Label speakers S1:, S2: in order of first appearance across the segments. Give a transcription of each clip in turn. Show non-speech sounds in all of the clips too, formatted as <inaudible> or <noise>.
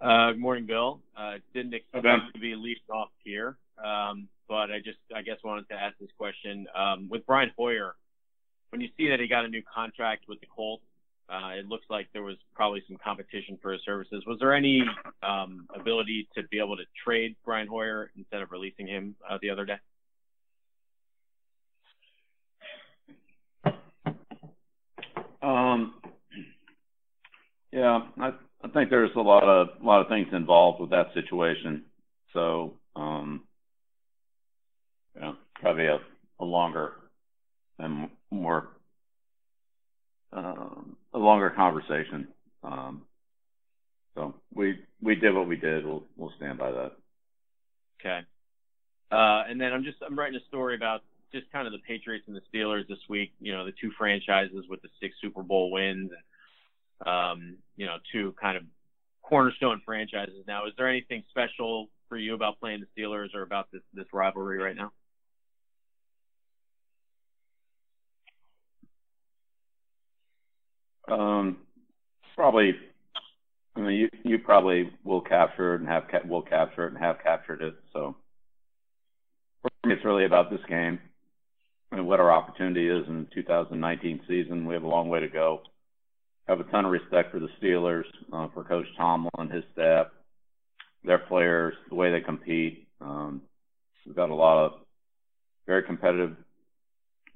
S1: Uh, good morning, Bill. Uh, didn't expect to be leading off here, um, but I just, I guess, wanted to ask this question. Um, with Brian Hoyer, when you see that he got a new contract with the Colts, uh, it looks like there was probably some competition for his services. Was there any um, ability to be able to trade Brian Hoyer instead of releasing him uh, the other day?
S2: Um, yeah, I I think there's a lot of a lot of things involved with that situation. So, um, you know, probably a, a longer and more um, a longer conversation. Um, so we we did what we did. We'll we'll stand by that.
S1: Okay. Uh, and then I'm just I'm writing a story about just kind of the Patriots and the Steelers this week. You know, the two franchises with the six Super Bowl wins. Um, you know, two kind of cornerstone franchises now. Is there anything special for you about playing the Steelers or about this this rivalry right now?
S2: Um, probably. I mean, you you probably will capture it and have ca- will capture it and have captured it. So for me, it's really about this game and what our opportunity is in the 2019 season. We have a long way to go have a ton of respect for the Steelers, uh, for Coach Tomlin, and his staff, their players, the way they compete. Um, we've got a lot of very competitive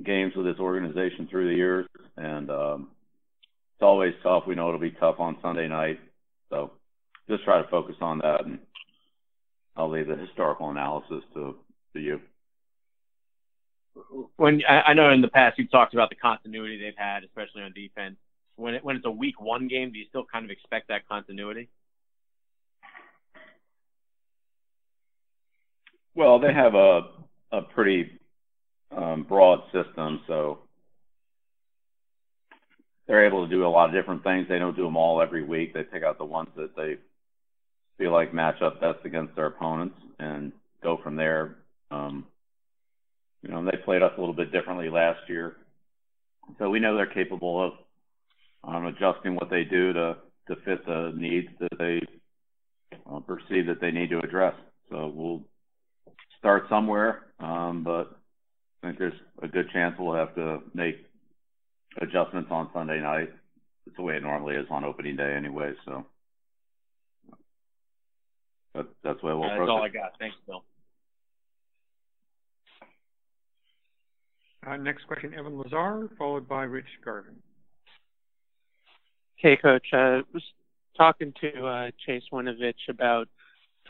S2: games with this organization through the years, and um, it's always tough. We know it'll be tough on Sunday night, so just try to focus on that, and I'll leave the historical analysis to to you.
S1: When I know in the past you've talked about the continuity they've had, especially on defense when it when it's a week one game, do you still kind of expect that continuity?
S2: Well, they have a a pretty um, broad system, so they're able to do a lot of different things. They don't do them all every week. They pick out the ones that they feel like match up best against their opponents and go from there. Um, you know, they played us a little bit differently last year, so we know they're capable of um, adjusting what they do to to fit the needs that they uh, perceive that they need to address. So we'll start somewhere, um, but I think there's a good chance we'll have to make adjustments on Sunday night. It's the way it normally is on opening day anyway. So that, that's the way we'll
S1: uh,
S2: approach
S1: That's all
S2: it.
S1: I got. Thanks, Bill.
S3: Uh, next question, Evan Lazar, followed by Rich Garven.
S4: Hey, Coach. I uh, was talking to uh, Chase Winovich about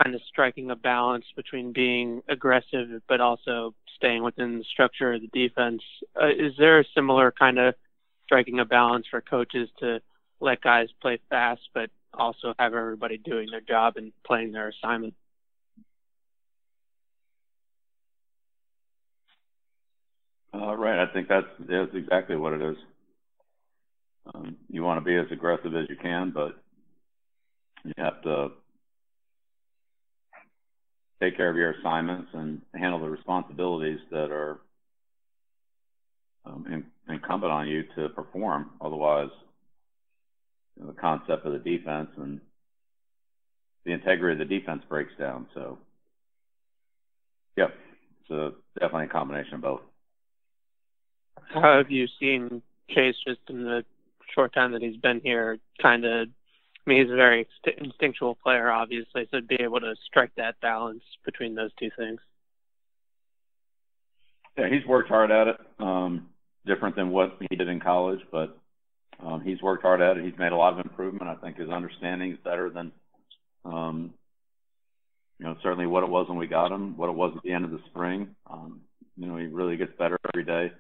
S4: kind of striking a balance between being aggressive but also staying within the structure of the defense. Uh, is there a similar kind of striking a balance for coaches to let guys play fast but also have everybody doing their job and playing their assignment?
S2: Uh, right. I think that's that's exactly what it is. Um, you want to be as aggressive as you can, but you have to take care of your assignments and handle the responsibilities that are um, in, incumbent on you to perform. Otherwise, you know, the concept of the defense and the integrity of the defense breaks down. So, yeah, it's a, definitely a combination of both.
S4: How have you seen Chase just in the short time that he's been here, kind of, I mean, he's a very instinctual player, obviously, so be able to strike that balance between those two things.
S2: Yeah, he's worked hard at it. Um, different than what he did in college, but um, he's worked hard at it. He's made a lot of improvement. I think his understanding is better than, um, you know, certainly what it was when we got him, what it was at the end of the spring. Um, you know, he really gets better every day.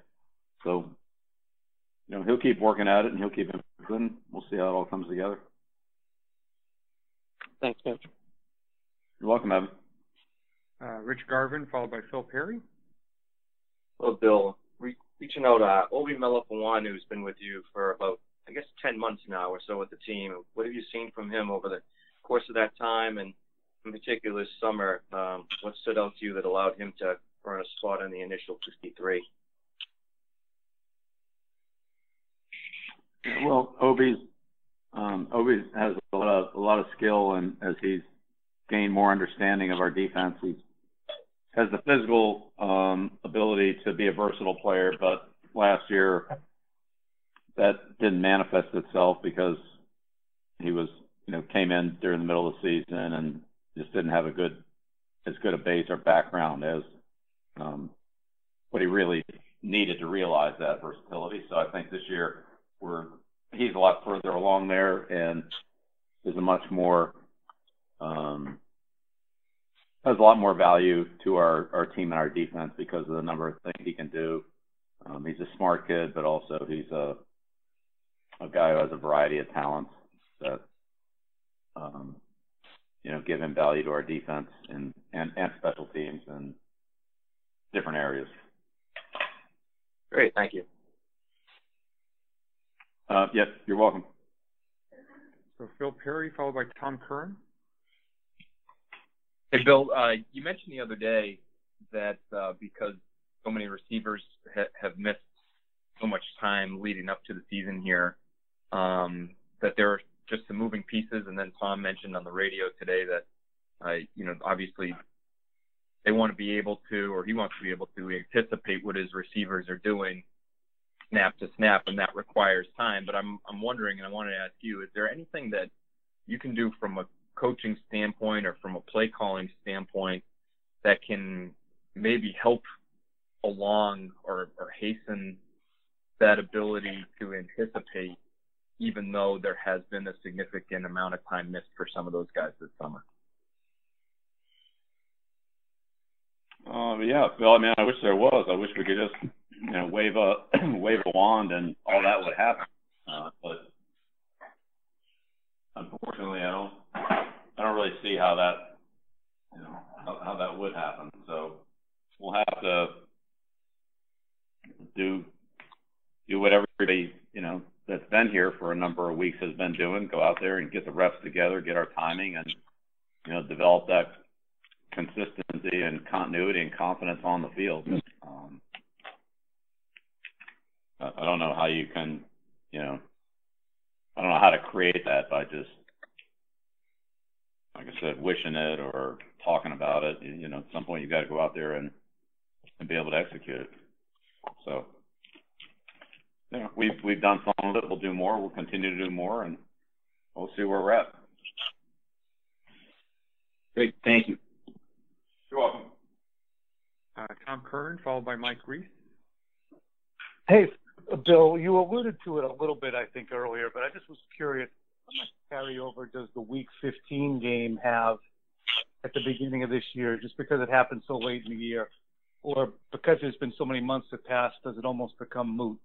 S2: So you know, he'll keep working at it and he'll keep improving. We'll see how it all comes together.
S4: Thanks, Coach.
S2: You're welcome, Evan.
S3: Uh, Rich Garven, followed by Phil Perry.
S5: Well, Bill, re- reaching out, uh, Obi Melifonwu, who's been with you for about, I guess, 10 months now or so with the team. What have you seen from him over the course of that time? And in particular, this summer, um, what stood out to you that allowed him to earn a spot in the initial 53?
S2: Well, Obi's um, Obi has a lot of a lot of skill, and as he's gained more understanding of our defense, he has the physical um, ability to be a versatile player. But last year, that didn't manifest itself because he was, you know, came in during the middle of the season and just didn't have a good, as good a base or background as um, what he really needed to realize that versatility. So I think this year we're he's a lot further along there and is a much more um, has a lot more value to our our team and our defense because of the number of things he can do. Um, he's a smart kid, but also he's a a guy who has a variety of talents that um, you know give him value to our defense and and, and special teams and different areas.
S5: Great, thank you.
S2: Uh, yes, you're welcome.
S3: So Phil Perry, followed by Tom Curran.
S6: Hey, Bill, uh, you mentioned the other day that uh, because so many receivers ha- have missed so much time leading up to the season here, um, that there are just some moving pieces. And then Tom mentioned on the radio today that, uh, you know, obviously they want to be able to, or he wants to be able to anticipate what his receivers are doing snap to snap, and that requires time. But I'm I'm wondering, and I wanted to ask you, is there anything that you can do from a coaching standpoint or from a play calling standpoint that can maybe help along or, or hasten that ability to anticipate, even though there has been a significant amount of time missed for some of those guys this summer?
S2: Uh, yeah, Bill. I mean, I wish there was. I wish we could just, you know, wave a <clears throat> wave a wand and all that would happen. Uh, but unfortunately, I don't. I don't really see how that, you know, how, how that would happen. So we'll have to do do what everybody, you know, that's been here for a number of weeks has been doing. Go out there and get the reps together, get our timing, and you know, develop that consistency and continuity and confidence on the field. Um, I don't know how you can, you know, I don't know how to create that by just, like I said, wishing it or talking about it. You know, at some point you got to go out there and and be able to execute it. So, you know, we've we've done some of it. We'll do more. We'll continue to do more, and we'll see where we're at.
S6: Great, thank you.
S2: You're welcome.
S3: Uh, Tom Curran, followed by Mike Reiss.
S7: Hey, Bill, you alluded to it a little bit, I think, earlier, but I just was curious how much carryover does the Week 15 game have at the beginning of this year, just because it happened so late in the year, or because there's been so many months that passed, does it almost become moot?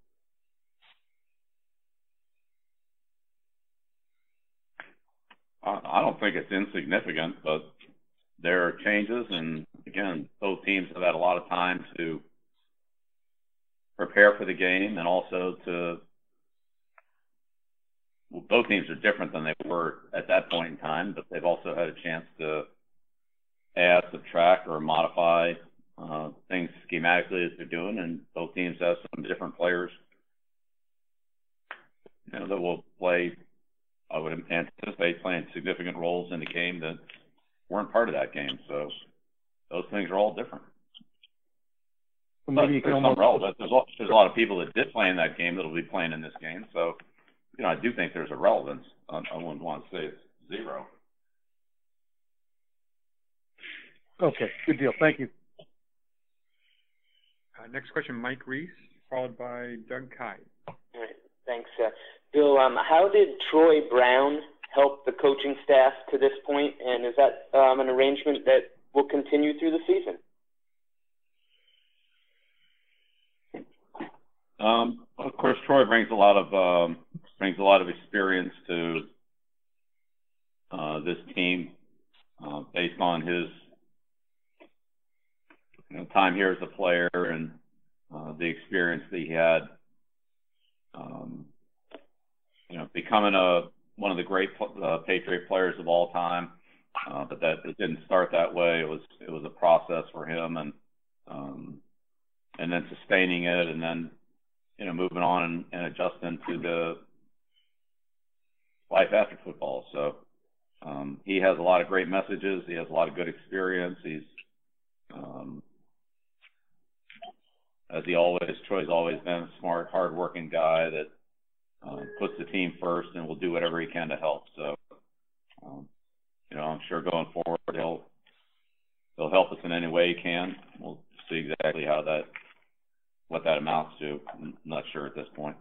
S2: I don't think it's insignificant, but there are changes, and again, both teams have had a lot of time to prepare for the game and also to. Well, both teams are different than they were at that point in time, but they've also had a chance to add, subtract, or modify uh, things schematically as they're doing, and both teams have some different players, you know, that will play. I would anticipate playing significant roles in the game that weren't part of that game. So those things are all different.
S7: Well, maybe you can
S2: there's
S7: almost
S2: some relevance. There's, a- there's a lot of people that did play in that game that'll be playing in this game. So, you know, I do think there's a relevance. I, I wouldn't want to say it's zero.
S7: Okay, good deal. Thank you.
S3: Uh, next question, Mike Reiss, followed by Doug Kyed.
S8: All right, thanks. Uh, Bill, um, how did Troy Brown help the coaching staff to this point, and is that um, an arrangement that will continue through the season?
S2: Um, of course, Troy brings a lot of um, brings a lot of experience to uh, this team uh, based on his you know, time here as a player and uh, the experience that he had. Um, you know, becoming a one of the great uh, Patriot players of all time. Uh, but that it didn't start that way. It was it was a process for him, and um, and then sustaining it, and then you know moving on and, adjusting to the life after football. So um, he has a lot of great messages. He has a lot of good experience. He's, um, as he always, Troy's always been a smart, hardworking guy that uh, puts the team first and will do whatever he can to help. So, um, you know, I'm sure going forward he'll he'll help us in any way he can. We'll see exactly how that what that amounts to. I'm not sure at this point.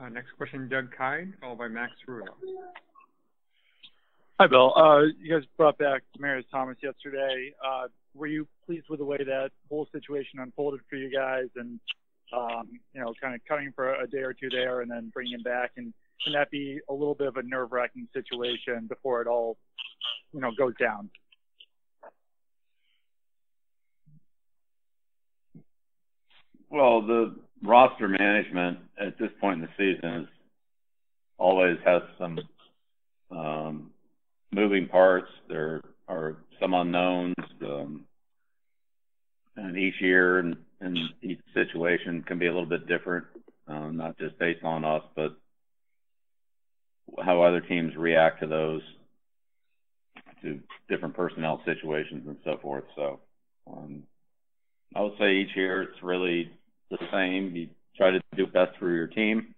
S3: Uh, next question, Doug Kyed, followed by Max Rulo.
S9: Hi, Bill. Uh, you guys brought back Demaryius Thomas yesterday. Uh, were you pleased with the way that whole situation unfolded for you guys and, um, you know, kind of coming for a day or two there and then bringing him back? And can that be a little bit of a nerve-wracking situation before it all, you know, goes down?
S2: Well, the roster management at this point in the season is always has some um, moving parts. There are some unknowns, um, and each year and each situation can be a little bit different, uh, not just based on us, but how other teams react to those, to different personnel situations and so forth. So, um, I would say each year it's really the same. You try to do best for your team.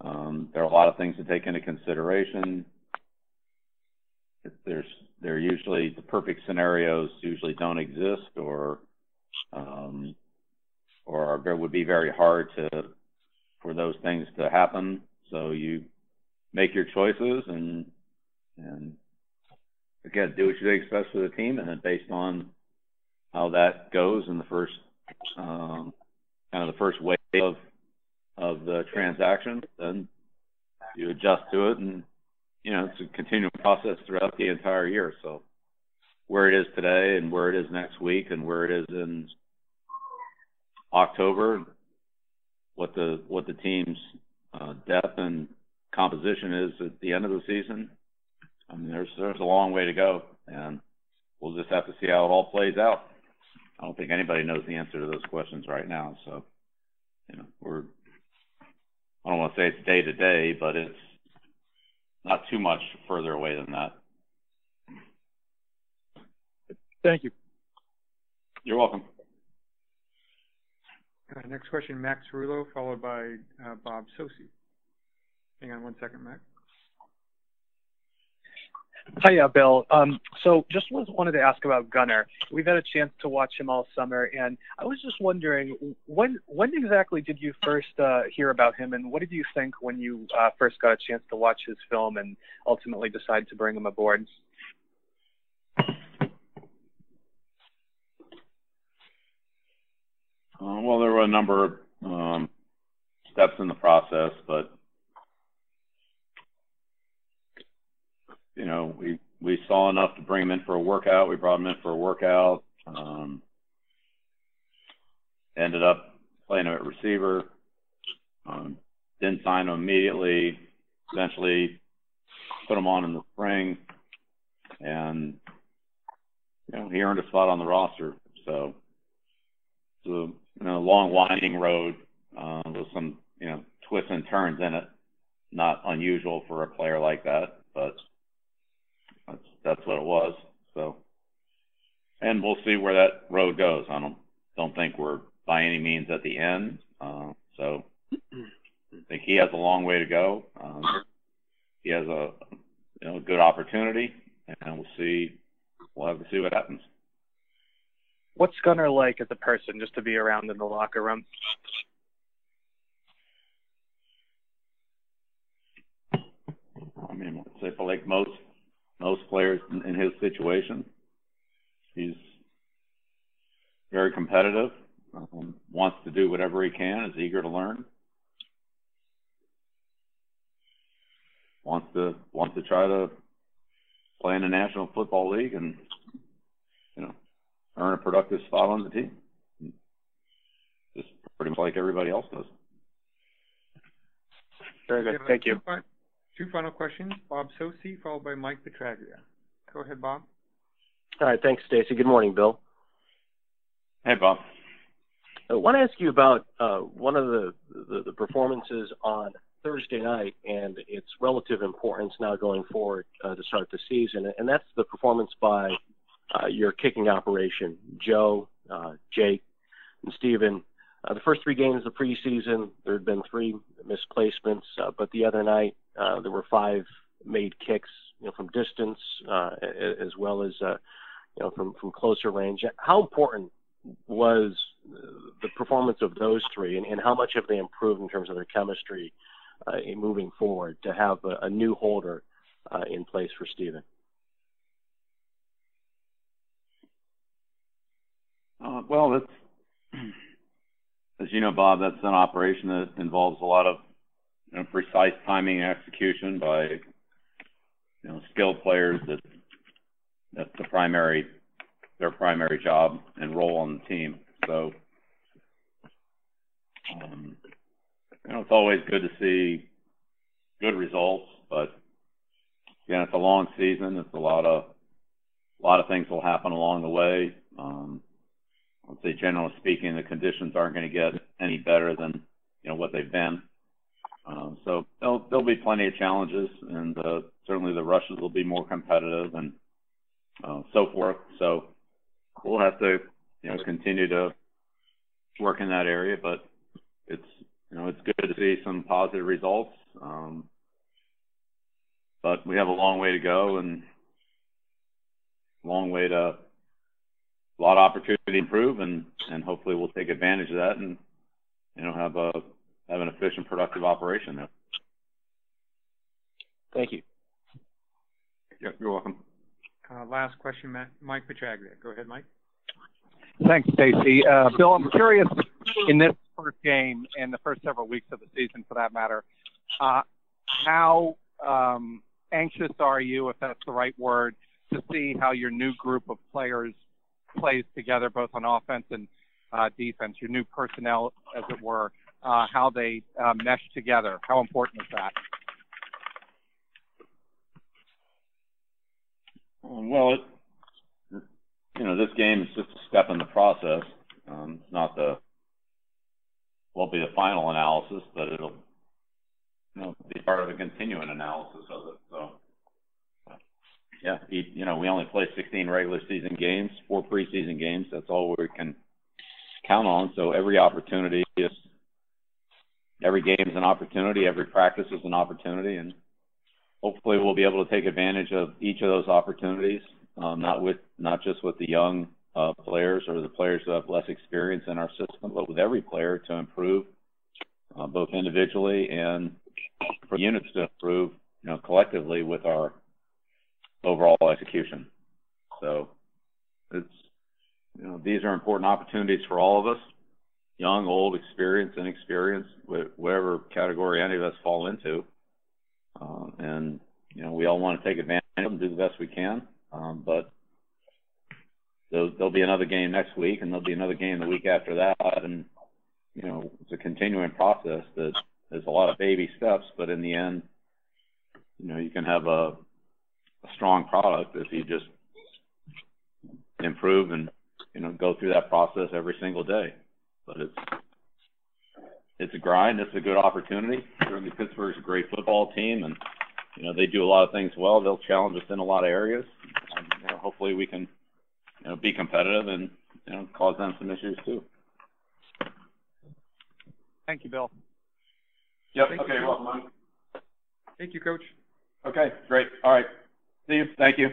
S2: Um, there are a lot of things to take into consideration. If there's there usually the perfect scenarios usually don't exist or um, or it would be very hard to for those things to happen. So you make your choices and and again do what you think is best for the team, and then based on how that goes in the first um, kind of the first wave of of the transaction, then you adjust to it, and you know it's a continuing process throughout the entire year. So where it is today, and where it is next week, and where it is in October, what the what the team's uh, depth and composition is at the end of the season. I mean, there's there's a long way to go, and we'll just have to see how it all plays out. I don't think anybody knows the answer to those questions right now. So, you know, we're, I don't want to say it's day to day, but it's not too much further away than that.
S9: Thank you.
S2: You're welcome.
S3: Uh, next question, Max Rulo, followed by uh, Bob Socci. Hang on one second, Max.
S10: Hiya, Bill. Um, so just was, wanted to ask about Gunnar. We've had a chance to watch him all summer, and I was just wondering when when exactly did you first uh, hear about him, and what did you think when you uh, first got a chance to watch his film and ultimately decide to bring him aboard?
S2: Uh, well, there were a number of um, steps in the process, but you know, we we saw enough to bring him in for a workout. We brought him in for a workout. Um, ended up playing him at receiver. Um, didn't sign him immediately. Eventually, put him on in the spring, and you know he earned a spot on the roster. So a you know, long winding road uh, with some you know twists and turns in it. Not unusual for a player like that, but that's that's what it was. So, and we'll see where that road goes. I don't don't think we're by any means at the end. Uh, so, I think he has a long way to go. Um, he has a you know good opportunity, and we'll see. We'll have to see what happens.
S10: What's Gunnar like as a person, just to be around in the locker room?
S2: I mean, say like most most players in, in his situation. He's very competitive, um, wants to do whatever he can, is eager to learn, wants to wants to try to play in the National Football League and earn a productive spot on the team. Just pretty much like everybody else does.
S10: Very good. Thank you.
S3: Two final questions. Bob Socci, followed by Mike Petraglia. Go ahead, Bob.
S11: All right. Thanks, Stacy. Good morning, Bill.
S2: Hey, Bob.
S11: I want to ask you about uh, one of the, the, the performances on Thursday night and its relative importance now going forward uh, to start the season, and that's the performance by uh, your kicking operation, Joe, uh, Jake, and Stephen. Uh, the first three games of the preseason, there had been three misplacements, uh, but the other night there were five made kicks, you know, from distance as well as you know from from closer range. How important was the performance of those three, and, and how much have they improved in terms of their chemistry uh, in moving forward to have a, a new holder uh, in place for Stephen?
S2: Uh, well, that's <clears throat> as you know, Bob. That's an operation that involves a lot of you know, precise timing and execution by you know skilled players. That that's the primary their primary job and role on the team. So, um, you know, it's always good to see good results, but again, it's a long season. It's a lot of a lot of things will happen along the way. Um, I'd say, generally speaking, the conditions aren't going to get any better than you know what they've been. Um, so there'll, there'll be plenty of challenges, and uh, certainly the rushes will be more competitive and uh, so forth. So we'll have to, you know, continue to work in that area, but it's, you know, it's good to see some positive results. Um, but we have a long way to go and long way to a lot of opportunity to improve and, and hopefully we'll take advantage of that and, you know, have a, have an efficient, productive operation there.
S11: Thank you.
S2: Yep, you're welcome.
S3: Uh, last question, Matt, Mike Petraglia. Go ahead, Mike.
S12: Thanks, Stacy. Uh, Bill, I'm curious in this first game and the first several weeks of the season, for that matter, uh, how um, anxious are you, if that's the right word, to see how your new group of players plays together, both on offense and uh, defense, your new personnel, as it were, uh, how they uh, mesh together? How important is that?
S2: Well, it, you know, this game is just a step in the process. Um, it's not the won't be the final analysis, but it'll you know be part of a continuing analysis of it. So yeah, you know, we only play 16 regular season games, four preseason games. That's all we can count on. So every opportunity is every game is an opportunity. Every practice is an opportunity, and hopefully we'll be able to take advantage of each of those opportunities um, not with not just with the young uh, players or the players who have less experience in our system, but with every player to improve, uh, both individually and for units to improve, you know, collectively with our overall execution. So it's you know these are important opportunities for all of us, young, old, experienced, inexperienced, whatever category any of us fall into, uh, and you know we all want to take advantage of them, do the best we can. Um, but there'll, there'll be another game next week, and there'll be another game the week after that, and you know it's a continuing process that there's a lot of baby steps, but in the end, you know you can have a, a strong product if you just improve and you know go through that process every single day. But it's it's a grind. It's a good opportunity. Certainly, Pittsburgh's a great football team, and you know they do a lot of things well. They'll challenge us in a lot of areas. And, you know, hopefully, we can you know be competitive and you know cause them some issues too.
S12: Thank you, Bill.
S2: Yep.
S3: Thank
S2: okay.
S3: You,
S2: welcome.
S3: Thank you, Coach.
S2: Okay. Great. All right. See you. Thank you.